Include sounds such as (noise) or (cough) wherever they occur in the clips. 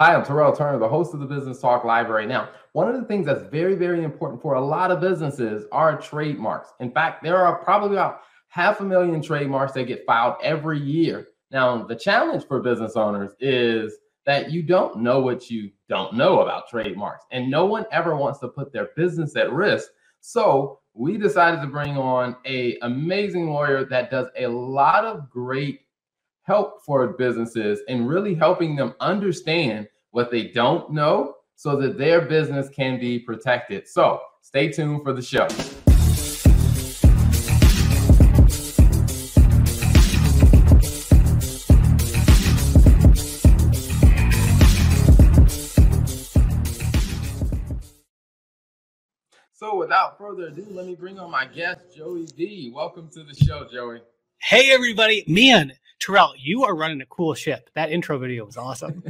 Hi, I'm Terrell Turner, the host of the Business Talk Library. Now, one of the things that's very, very important for a lot of businesses are trademarks. In fact, there are probably about half a million trademarks that get filed every year. Now, the challenge for business owners is that you don't know what you don't know about trademarks, and no one ever wants to put their business at risk. So, we decided to bring on a amazing lawyer that does a lot of great help for businesses and really helping them understand what they don't know so that their business can be protected. So stay tuned for the show. So without further ado, let me bring on my guest, Joey V. Welcome to the show, Joey. Hey everybody, man, Terrell, you are running a cool ship. That intro video was awesome.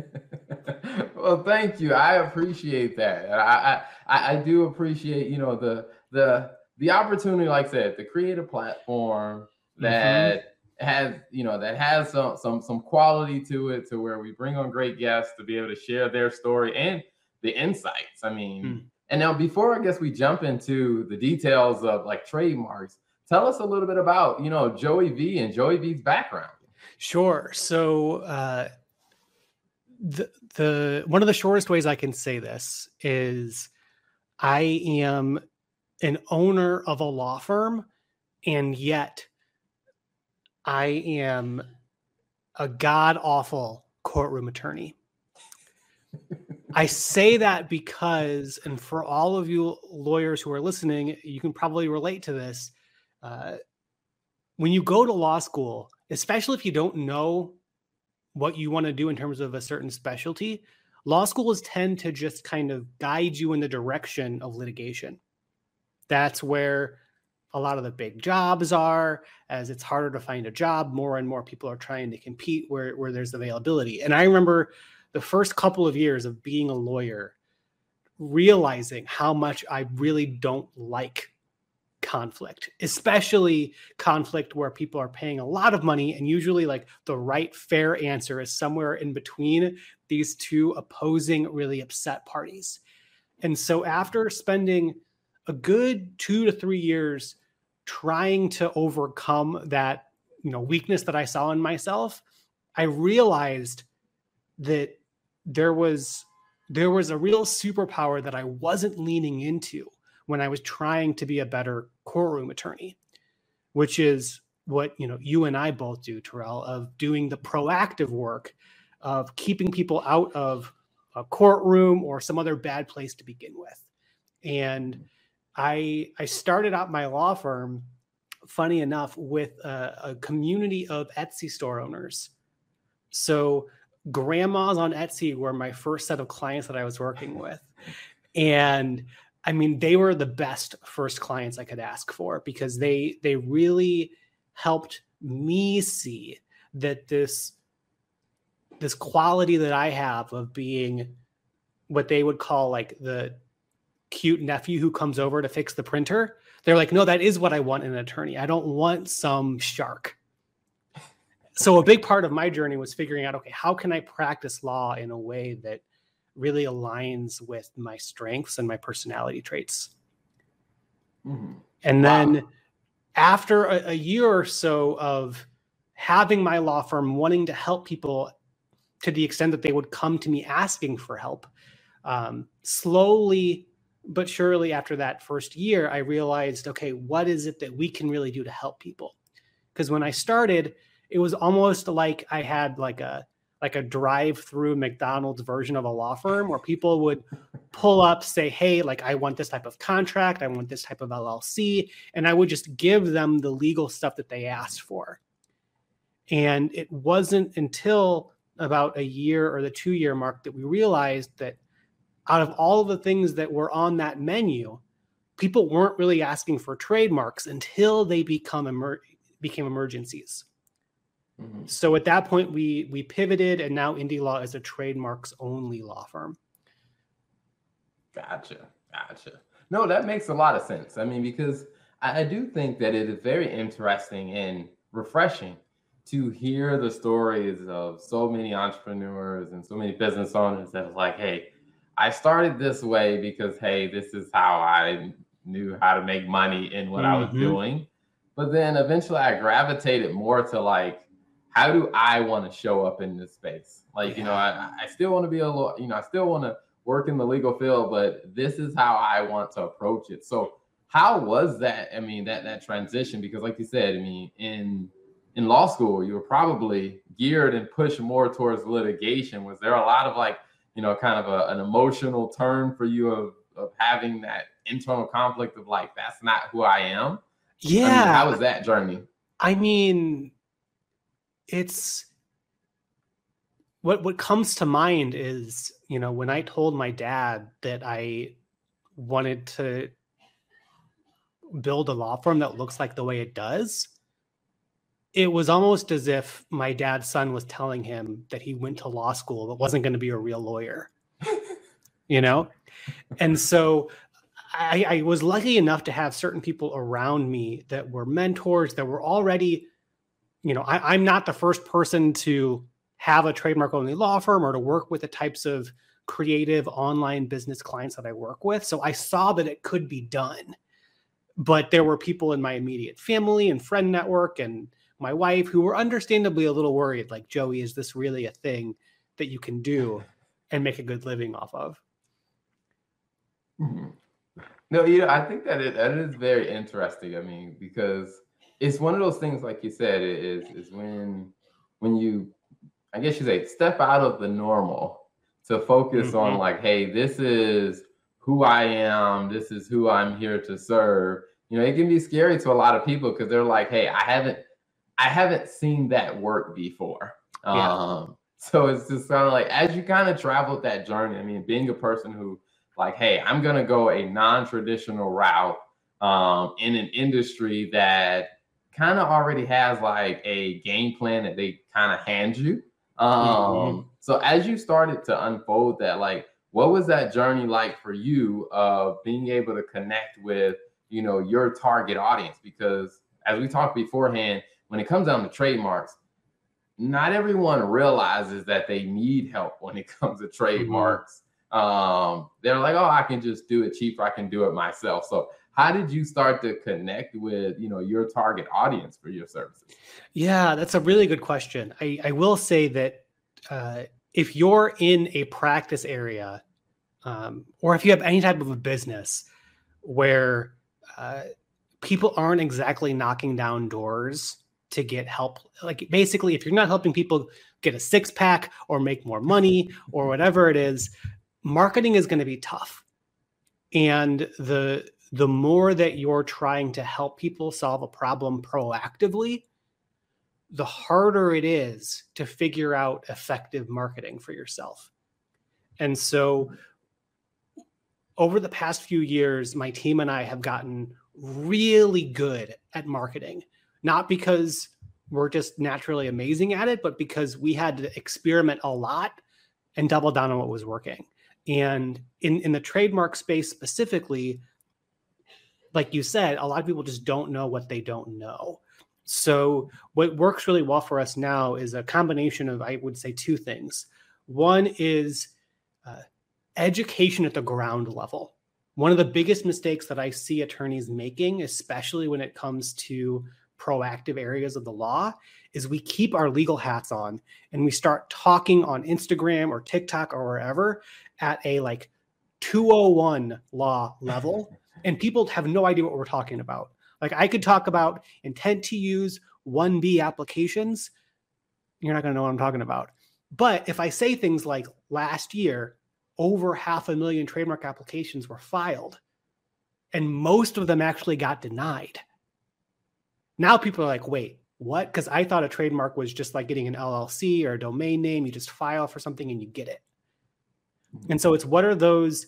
(laughs) well, thank you. I appreciate that. I, I I do appreciate you know the the the opportunity, like I said, to create a platform that mm-hmm. has you know that has some some some quality to it, to where we bring on great guests to be able to share their story and the insights. I mean. Mm. And now, before I guess we jump into the details of like trademarks, tell us a little bit about you know Joey V and Joey V's background. Sure. So uh, the the one of the shortest ways I can say this is I am an owner of a law firm, and yet I am a god awful courtroom attorney. I say that because, and for all of you lawyers who are listening, you can probably relate to this. Uh, when you go to law school, especially if you don't know what you want to do in terms of a certain specialty, law schools tend to just kind of guide you in the direction of litigation. That's where a lot of the big jobs are, as it's harder to find a job. More and more people are trying to compete where, where there's availability. And I remember the first couple of years of being a lawyer, realizing how much I really don't like conflict, especially conflict where people are paying a lot of money. And usually, like the right fair answer is somewhere in between these two opposing, really upset parties. And so, after spending a good two to three years trying to overcome that you know weakness that I saw in myself, I realized that there was there was a real superpower that I wasn't leaning into when I was trying to be a better courtroom attorney, which is what you know you and I both do, Terrell, of doing the proactive work of keeping people out of a courtroom or some other bad place to begin with. And I I started out my law firm, funny enough, with a, a community of Etsy store owners. So grandmas on Etsy were my first set of clients that I was working with. And I mean, they were the best first clients I could ask for because they they really helped me see that this this quality that I have of being what they would call like the cute nephew who comes over to fix the printer. They're like, no, that is what I want in an attorney. I don't want some shark. So a big part of my journey was figuring out, okay, how can I practice law in a way that really aligns with my strengths and my personality traits. Mm-hmm. And then after a, a, year or so of having my law firm wanting to help people to the extent that they would come to me asking for help, um, slowly but surely after that first year, I realized, okay, what is it that we can really do to help people? Because when I started, it was almost like I had like a like a drive-through McDonald's version of a law firm where people would pull up, say, "Hey, like I want this type of contract, I want this type of LLC," and I would just give them the legal stuff that they asked for. And it wasn't until about a year or the 2-year mark that we realized that out of all the things that were on that menu, people weren't really asking for trademarks until they become emer- became emergencies. Mm-hmm. So at that point, we we pivoted, and now Indie Law is a trademarks only law firm. Gotcha, gotcha. No, that makes a lot of sense. I mean, because I, I do think that it is very interesting and refreshing to hear the stories of so many entrepreneurs and so many business owners that like, hey, I started this way because hey, this is how I knew how to make money in what mm-hmm. I was mm-hmm. doing. But then eventually I gravitated more to like, how do I want to show up in this space? Like, yeah. you know, I, I still want to be a little, you know, I still want to work in the legal field, but this is how I want to approach it. So how was that? I mean, that that transition, because like you said, I mean, in in law school, you were probably geared and pushed more towards litigation. Was there a lot of like, you know, kind of a, an emotional turn for you of of having that internal conflict of like, that's not who I am? Yeah. I mean, how was that journey? I mean, it's what what comes to mind is, you know, when I told my dad that I wanted to build a law firm that looks like the way it does, it was almost as if my dad's son was telling him that he went to law school but wasn't going to be a real lawyer. (laughs) you know? And so I, I, was lucky enough to have certain people around me that were mentors that were already, you know, I, I'm not the first person to have a trademark only law firm or to work with the types of creative online business clients that I work with. So I saw that it could be done. But there were people in my immediate family and friend network and my wife who were understandably a little worried like, Joey, is this really a thing that you can do and make a good living off of? Mm-hmm. No, you know, I think that it, that is very interesting. I mean, because it's one of those things, like you said, it is is when when you, I guess you say, step out of the normal to focus mm-hmm. on like, hey, this is who I am. This is who I'm here to serve. You know, it can be scary to a lot of people because they're like, hey, I haven't, I haven't seen that work before. Yeah. Um, so it's just kind of like as you kind of traveled that journey. I mean, being a person who like, hey, I'm going to go a non traditional route um, in an industry that kind of already has like a game plan that they kind of hand you. Um, mm-hmm. So as you started to unfold that, like, what was that journey like for you of being able to connect with, you know, your target audience? Because as we talked beforehand, when it comes down to trademarks, not everyone realizes that they need help (laughs) when it comes to mm-hmm. trademarks um, they're like, oh, I can just do it cheaper. I can do it myself. So how did you start to connect with you know your target audience for your services yeah that's a really good question i, I will say that uh, if you're in a practice area um, or if you have any type of a business where uh, people aren't exactly knocking down doors to get help like basically if you're not helping people get a six pack or make more money or whatever it is marketing is going to be tough. And the the more that you're trying to help people solve a problem proactively, the harder it is to figure out effective marketing for yourself. And so over the past few years, my team and I have gotten really good at marketing, not because we're just naturally amazing at it, but because we had to experiment a lot and double down on what was working. And in, in the trademark space specifically, like you said, a lot of people just don't know what they don't know. So, what works really well for us now is a combination of, I would say, two things. One is uh, education at the ground level. One of the biggest mistakes that I see attorneys making, especially when it comes to proactive areas of the law, is we keep our legal hats on and we start talking on Instagram or TikTok or wherever at a like 201 law level (laughs) and people have no idea what we're talking about. Like I could talk about intent to use 1B applications. You're not going to know what I'm talking about. But if I say things like last year, over half a million trademark applications were filed, and most of them actually got denied. Now people are like, wait, what? Because I thought a trademark was just like getting an LLC or a domain name. You just file for something and you get it. And so it's what are those,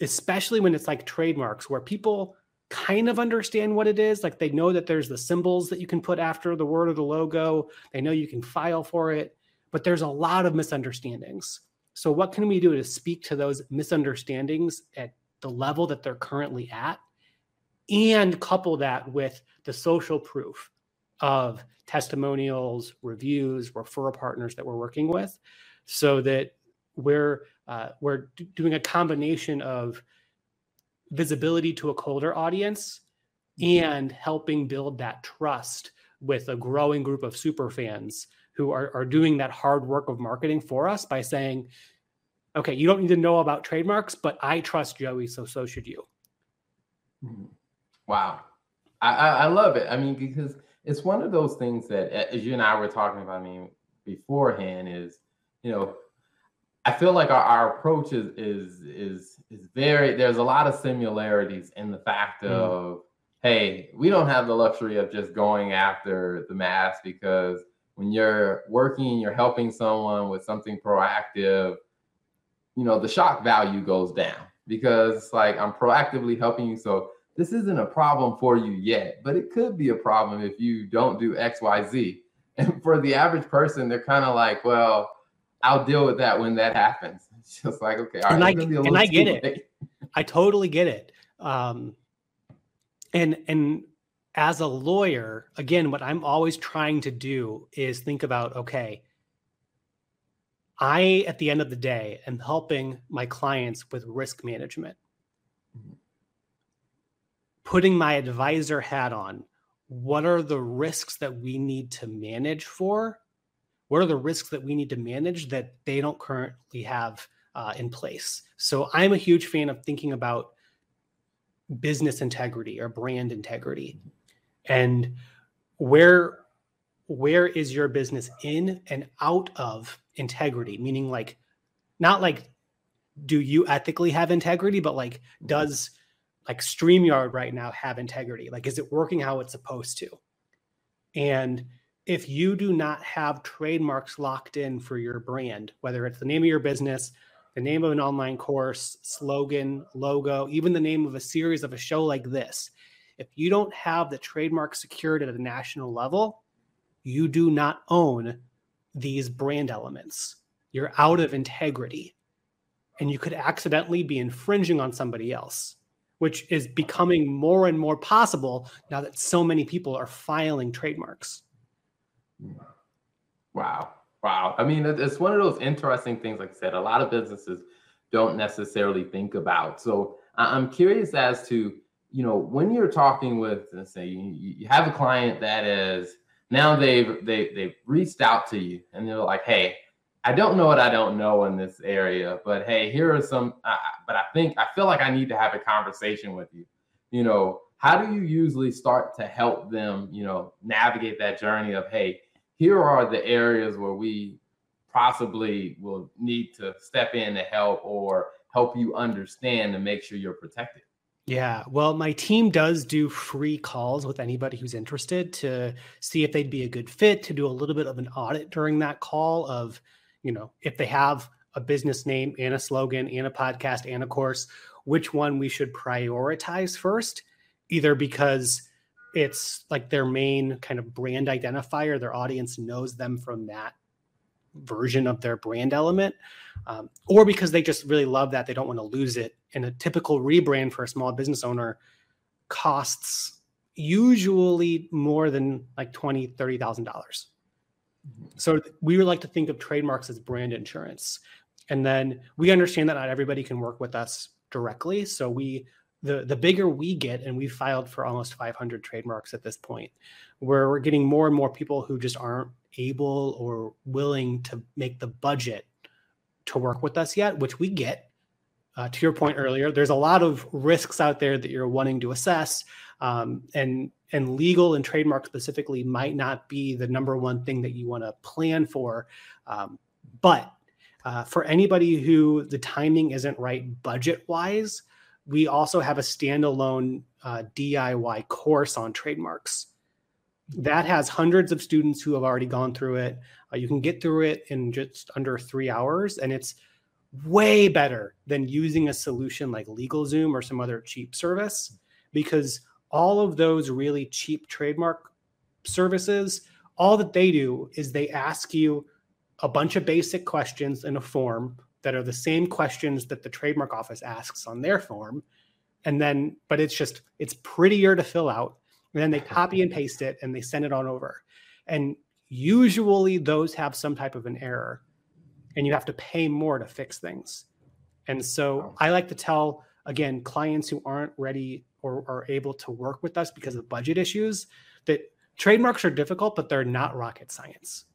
especially when it's like trademarks where people kind of understand what it is. Like they know that there's the symbols that you can put after the word or the logo, they know you can file for it, but there's a lot of misunderstandings. So, what can we do to speak to those misunderstandings at the level that they're currently at and couple that with the social proof of testimonials, reviews, referral partners that we're working with, so that we're uh, we're doing a combination of visibility to a colder audience and helping build that trust with a growing group of super fans who are, are doing that hard work of marketing for us by saying, okay, you don't need to know about trademarks, but I trust Joey, so so should you. Hmm. Wow. I, I, I love it. I mean, because it's one of those things that, as you and I were talking about, I mean, beforehand, is you know, I feel like our, our approach is is is is very. There's a lot of similarities in the fact mm. of, hey, we don't have the luxury of just going after the mass because when you're working, you're helping someone with something proactive. You know, the shock value goes down because it's like I'm proactively helping you. So this isn't a problem for you yet, but it could be a problem if you don't do X, Y, Z. (laughs) And for the average person, they're kind of like, well, I'll deal with that when that happens. (laughs) It's just like, okay, and I, and I get it. (laughs) I totally get it. Um, and and as a lawyer, again, what I'm always trying to do is think about, okay, I at the end of the day am helping my clients with risk management. Mm-hmm putting my advisor hat on, what are the risks that we need to manage for? What are the risks that we need to manage that they don't currently have uh, in place? So I'm a huge fan of thinking about business integrity or brand integrity and where where is your business in and out of integrity meaning like not like do you ethically have integrity but like does like StreamYard right now have integrity? Like, is it working how it's supposed to? And if you do not have trademarks locked in for your brand, whether it's the name of your business, the name of an online course, slogan, logo, even the name of a series of a show like this, if you don't have the trademark secured at a national level, you do not own these brand elements. You're out of integrity and you could accidentally be infringing on somebody else which is becoming more and more possible now that so many people are filing trademarks. Wow. Wow. I mean, it's one of those interesting things, like I said, a lot of businesses don't necessarily think about. So I'm curious as to, you know, when you're talking with, let's say you, have a client that is now they've they, they've reached out to you and they're like, hey, I don't know what I don't know in this area, but hey, here are some. Uh, but I think I feel like I need to have a conversation with you. You know, how do you usually start to help them? You know, navigate that journey of hey, here are the areas where we possibly will need to step in to help or help you understand to make sure you're protected. Yeah, well, my team does do free calls with anybody who's interested to see if they'd be a good fit, to do a little bit of an audit during that call of you know, if they have a business name and a slogan and a podcast and a course, which one we should prioritize first, either because it's like their main kind of brand identifier, their audience knows them from that version of their brand element, um, or because they just really love that they don't want to lose it. And a typical rebrand for a small business owner costs usually more than like twenty, thirty thousand dollars. So we would like to think of trademarks as brand insurance. And then we understand that not everybody can work with us directly. So we the the bigger we get, and we've filed for almost 500 trademarks at this point, where we're getting more and more people who just aren't able or willing to make the budget to work with us yet, which we get. Uh, to your point earlier, there's a lot of risks out there that you're wanting to assess, um, and and legal and trademark specifically might not be the number one thing that you want to plan for. Um, but uh, for anybody who the timing isn't right budget wise, we also have a standalone uh, DIY course on trademarks. That has hundreds of students who have already gone through it. Uh, you can get through it in just under three hours, and it's way better than using a solution like LegalZoom or some other cheap service because all of those really cheap trademark services, all that they do is they ask you a bunch of basic questions in a form that are the same questions that the trademark office asks on their form. And then, but it's just, it's prettier to fill out. And then they copy and (laughs) paste it and they send it on over. And usually those have some type of an error and you have to pay more to fix things. And so I like to tell again clients who aren't ready or are able to work with us because of budget issues that trademarks are difficult, but they're not rocket science.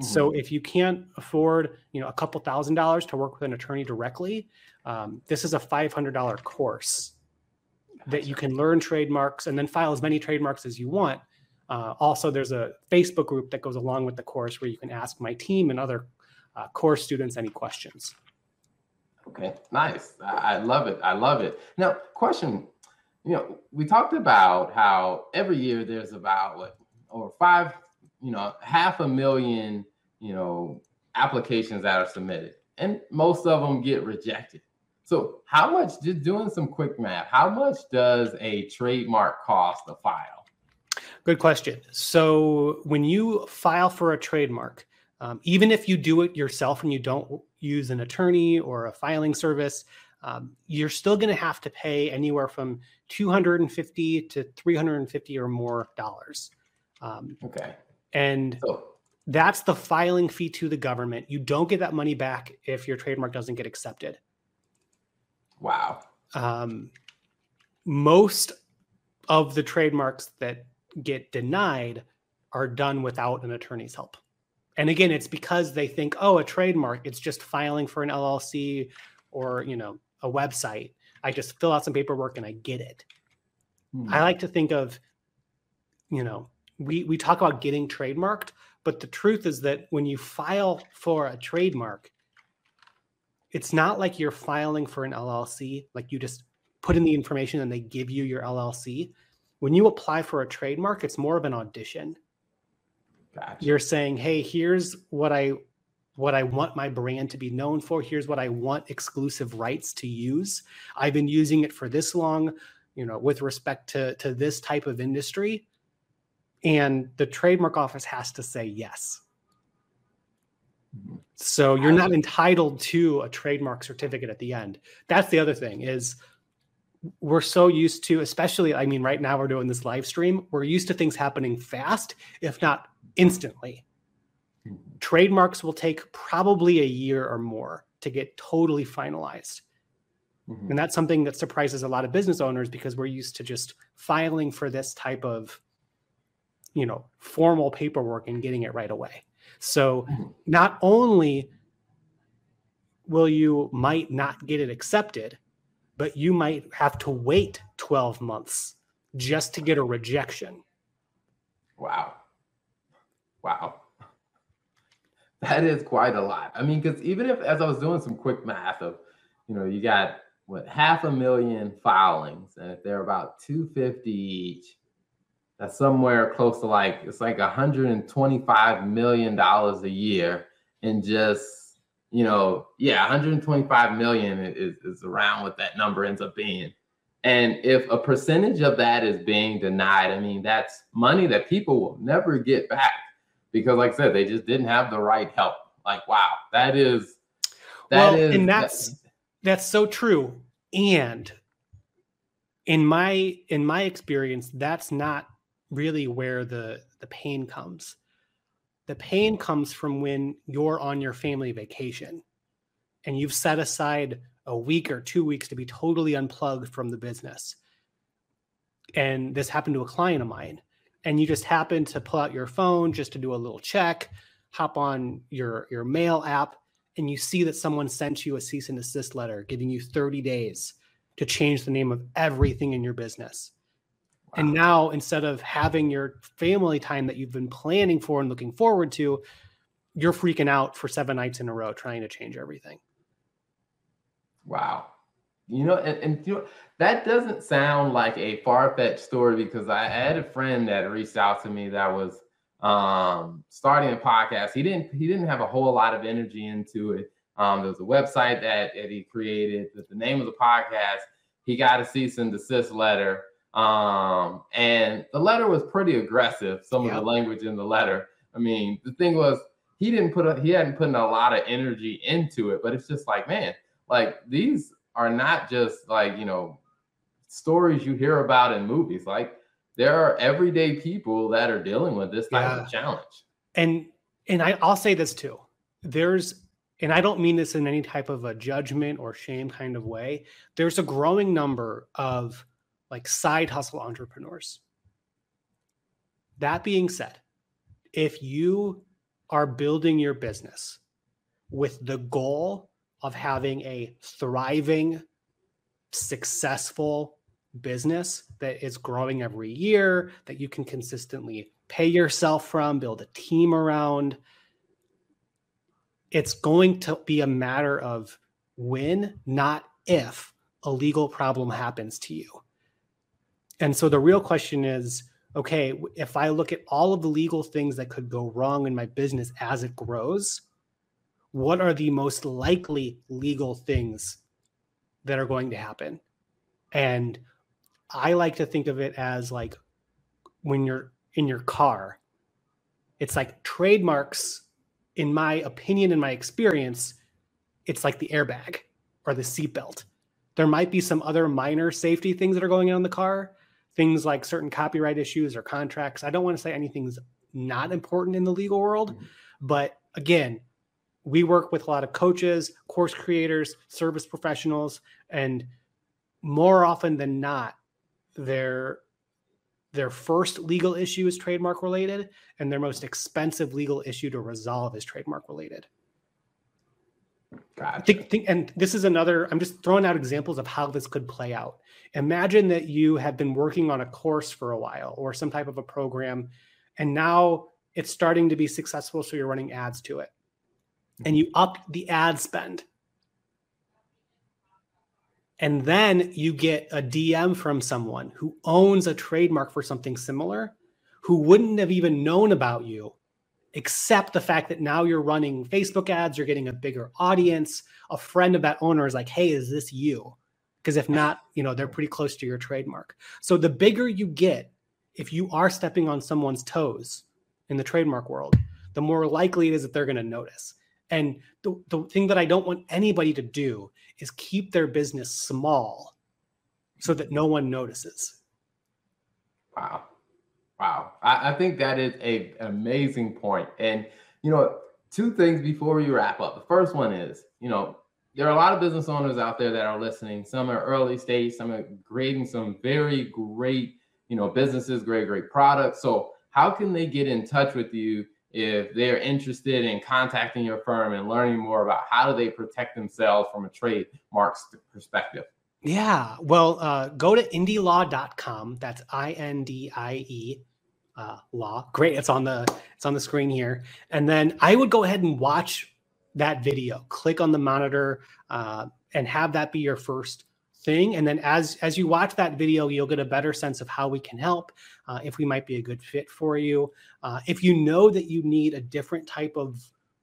Mm-hmm. So if you can't afford, you know, a couple thousand dollars to work with an attorney directly, um, this is a five hundred dollar course that you can learn trademarks and then file as many trademarks as you want. Uh, also, there's a Facebook group that goes along with the course where you can ask my team and other uh, course students any questions. Okay, nice. I love it. I love it. Now, question. You know, we talked about how every year there's about what over five, you know, half a million, you know, applications that are submitted, and most of them get rejected. So, how much? Just doing some quick math. How much does a trademark cost a file? Good question. So, when you file for a trademark, um, even if you do it yourself and you don't use an attorney or a filing service, um, you're still going to have to pay anywhere from 250 to 350 or more dollars. Um, okay. And so, that's the filing fee to the government. You don't get that money back if your trademark doesn't get accepted. Wow. Um, most of the trademarks that get denied are done without an attorney's help. And again, it's because they think, oh, a trademark, it's just filing for an LLC or, you know, a website. I just fill out some paperwork and I get it. Hmm. I like to think of, you know, we we talk about getting trademarked, but the truth is that when you file for a trademark, it's not like you're filing for an LLC, like you just put in the information and they give you your LLC. When you apply for a trademark, it's more of an audition. Gotcha. You're saying, "Hey, here's what I what I want my brand to be known for. Here's what I want exclusive rights to use. I've been using it for this long, you know, with respect to to this type of industry." And the trademark office has to say yes. Mm-hmm. So you're not entitled to a trademark certificate at the end. That's the other thing is we're so used to especially I mean right now we're doing this live stream, we're used to things happening fast if not instantly. Mm-hmm. Trademarks will take probably a year or more to get totally finalized. Mm-hmm. And that's something that surprises a lot of business owners because we're used to just filing for this type of you know formal paperwork and getting it right away. So mm-hmm. not only will you might not get it accepted, but you might have to wait 12 months just to get a rejection. Wow. Wow. (laughs) That is quite a lot. I mean, because even if, as I was doing some quick math of, you know, you got what half a million filings, and if they're about 250 each, that's somewhere close to like it's like 125 million dollars a year in just you know yeah 125 million is, is around what that number ends up being. And if a percentage of that is being denied i mean that's money that people will never get back because like i said they just didn't have the right help. Like wow that is that well, is, and that's that, that's so true. And in my in my experience that's not really where the the pain comes. The pain comes from when you're on your family vacation and you've set aside a week or two weeks to be totally unplugged from the business. And this happened to a client of mine. And you just happen to pull out your phone just to do a little check, hop on your, your mail app, and you see that someone sent you a cease and desist letter giving you 30 days to change the name of everything in your business. And now instead of having your family time that you've been planning for and looking forward to, you're freaking out for seven nights in a row trying to change everything. Wow. You know, and, and you know, that doesn't sound like a far-fetched story because I had a friend that reached out to me that was um starting a podcast. He didn't he didn't have a whole lot of energy into it. Um, there was a website that, that he created, the name of the podcast. He got a cease and desist letter um, and the letter was pretty aggressive, some of the language in the letter. I mean, the thing was he didn't put a, he hadn't put in a lot of energy into it, but it's just like, man, like these are not just like, you know, stories you hear about in movies. Like there are everyday people that are dealing with this type Yeah. of challenge. and and I, I'll say this too. There's and I don't mean this in any type of a judgment or shame kind of way. There's a growing number of like side hustle entrepreneurs. That being said, if you are building your business with the goal of having a thriving, successful business that is growing every year, that you can consistently pay yourself from, build a team around, it's going to be a matter of when, not if, a legal problem happens to you. And so the real question is okay, if I look at all of the legal things that could go wrong in my business as it grows, what are the most likely legal things that are going to happen? And I like to think of it as like when you're in your car, it's like trademarks, in my opinion, in my experience, it's like the airbag or the seatbelt. There might be some other minor safety things that are going on in the car, things like certain copyright issues or contracts. I don't want to say anything's not important in the legal world, Mhm. but again, we work with a lot of coaches, course creators, service professionals, and more often than not, their their first legal issue is trademark related, and their most expensive legal issue to resolve is trademark related. Gotcha. Think, think, and this is another, I'm just throwing out examples of how this could play out. Imagine that you have been working on a course for a while or some type of a program, and now it's starting to be successful. So you're running ads to it, and mm-hmm. you up the ad spend. And then you get a DM from someone who owns a trademark for something similar, who wouldn't have even known about you except the fact that now you're running Facebook ads, you're getting a bigger audience. A friend of that owner is like, hey, is this you? Because if not, you know, they're pretty close to your trademark. So the bigger you get, if you are stepping on someone's toes in the trademark world, the more likely it is that they're going to notice. And the, the thing that I don't want anybody to do is keep their business small so that no one notices. Wow. Wow. I, I think that is a amazing point. And you know, two things before we wrap up. The first one is, you know, there are a lot of business owners out there that are listening. Some are early stage, some are creating some very great, you know, businesses, great, great products. So how can they get in touch with you if they're interested in contacting your firm and learning more about how do they protect themselves from a trademark perspective? Yeah. Well, uh, go to indielaw.com. That's I N D I E uh, law. Great. It's on the it's on the screen here. And then I would go ahead and watch that video. Click on the monitor uh, and have that be your first thing. And then as as you watch that video, you'll get a better sense of how we can help. Uh, if we might be a good fit for you. Uh, if you know that you need a different type of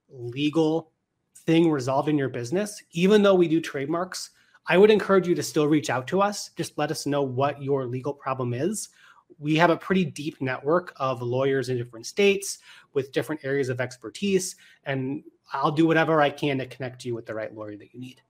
legal thing resolved in your business, even though we do trademarks, I would encourage you to still reach out to us. Just let us know what your legal problem is. We have a pretty deep network of lawyers in different states with different areas of expertise, and I'll do whatever I can to connect you with the right lawyer that you need.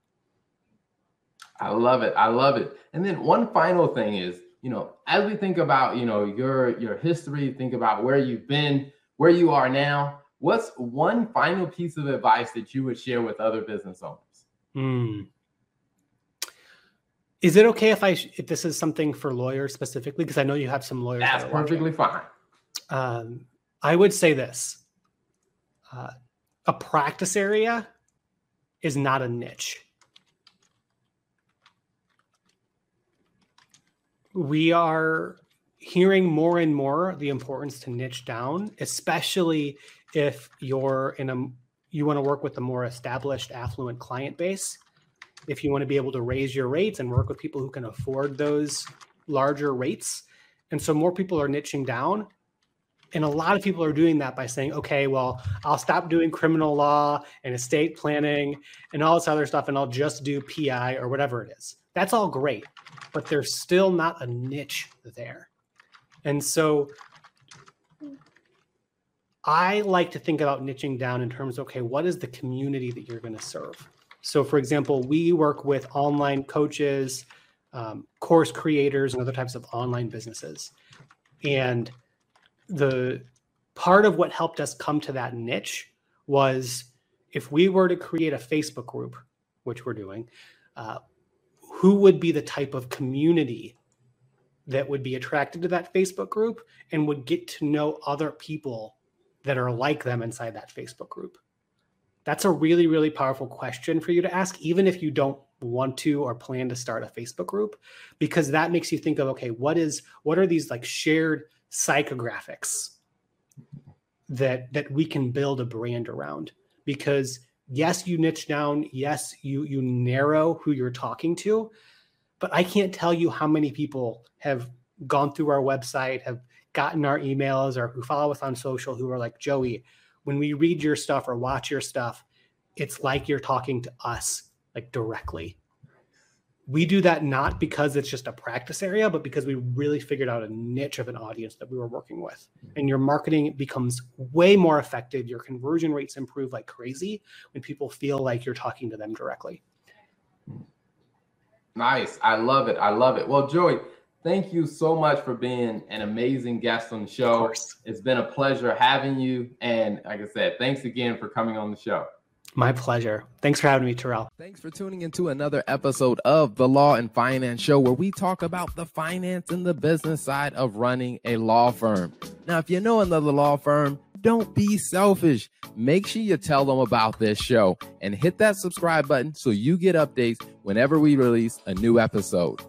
I love it. I love it. And then one final thing is, you know, as we think about, you know, your your history, think about where you've been, where you are now. What's one final piece of advice that you would share with other business owners? Hmm. Is it okay if I if this is something for lawyers specifically? Because I know you have some lawyers. That's watching. perfectly fine. um, I would say this uh, a practice area is not a niche. We are hearing more and more the importance to niche down, especially if you're in a you want to work with a more established affluent client base. If you want to be able to raise your rates and work with people who can afford those larger rates. And so more people are niching down and a lot of people are doing that by saying, okay, well, I'll stop doing criminal law and estate planning and all this other stuff, and I'll just do PI or whatever it is. That's all great, but there's still not a niche there. And so I like to think about niching down in terms of, okay, what is the community that you're going to serve? So, for example, we work with online coaches, um, course creators, and other types of online businesses And the part of what helped us come to that niche was if we were to create a Facebook group, which we're doing, uh, who would be the type of community that would be attracted to that Facebook group and would get to know other people that are like them inside that Facebook group? That's a really, really powerful question for you to ask, even if you don't want to or plan to start a Facebook group, because that makes you think of okay, what is what are these like shared psychographics that that we can build a brand around? Because yes, you niche down, yes, you you narrow who you're talking to, but I can't tell you how many people have gone through our website, have gotten our emails, or who follow us on social who are like, Joey, when we read your stuff or watch your stuff, it's like you're talking to us like directly. We do that not because it's just a practice area, but because we really figured out a niche of an audience that we were working with. Mm-hmm. And your marketing becomes way more effective. Your conversion rates improve like crazy when people feel like you're talking to them directly. Nice. I love it. I love it. Well, Joey, thank you so much for being an amazing guest on the show. It's been a pleasure having you. And like I said, thanks again for coming on the show. My pleasure. Thanks for having me, Terrell. Thanks for tuning into another episode of the Law and Finance Show, where we talk about the finance and the business side of running a law firm. Now, if you know another law firm, don't be selfish. Make sure you tell them about this show and hit that subscribe button so you get updates whenever we release a new episode.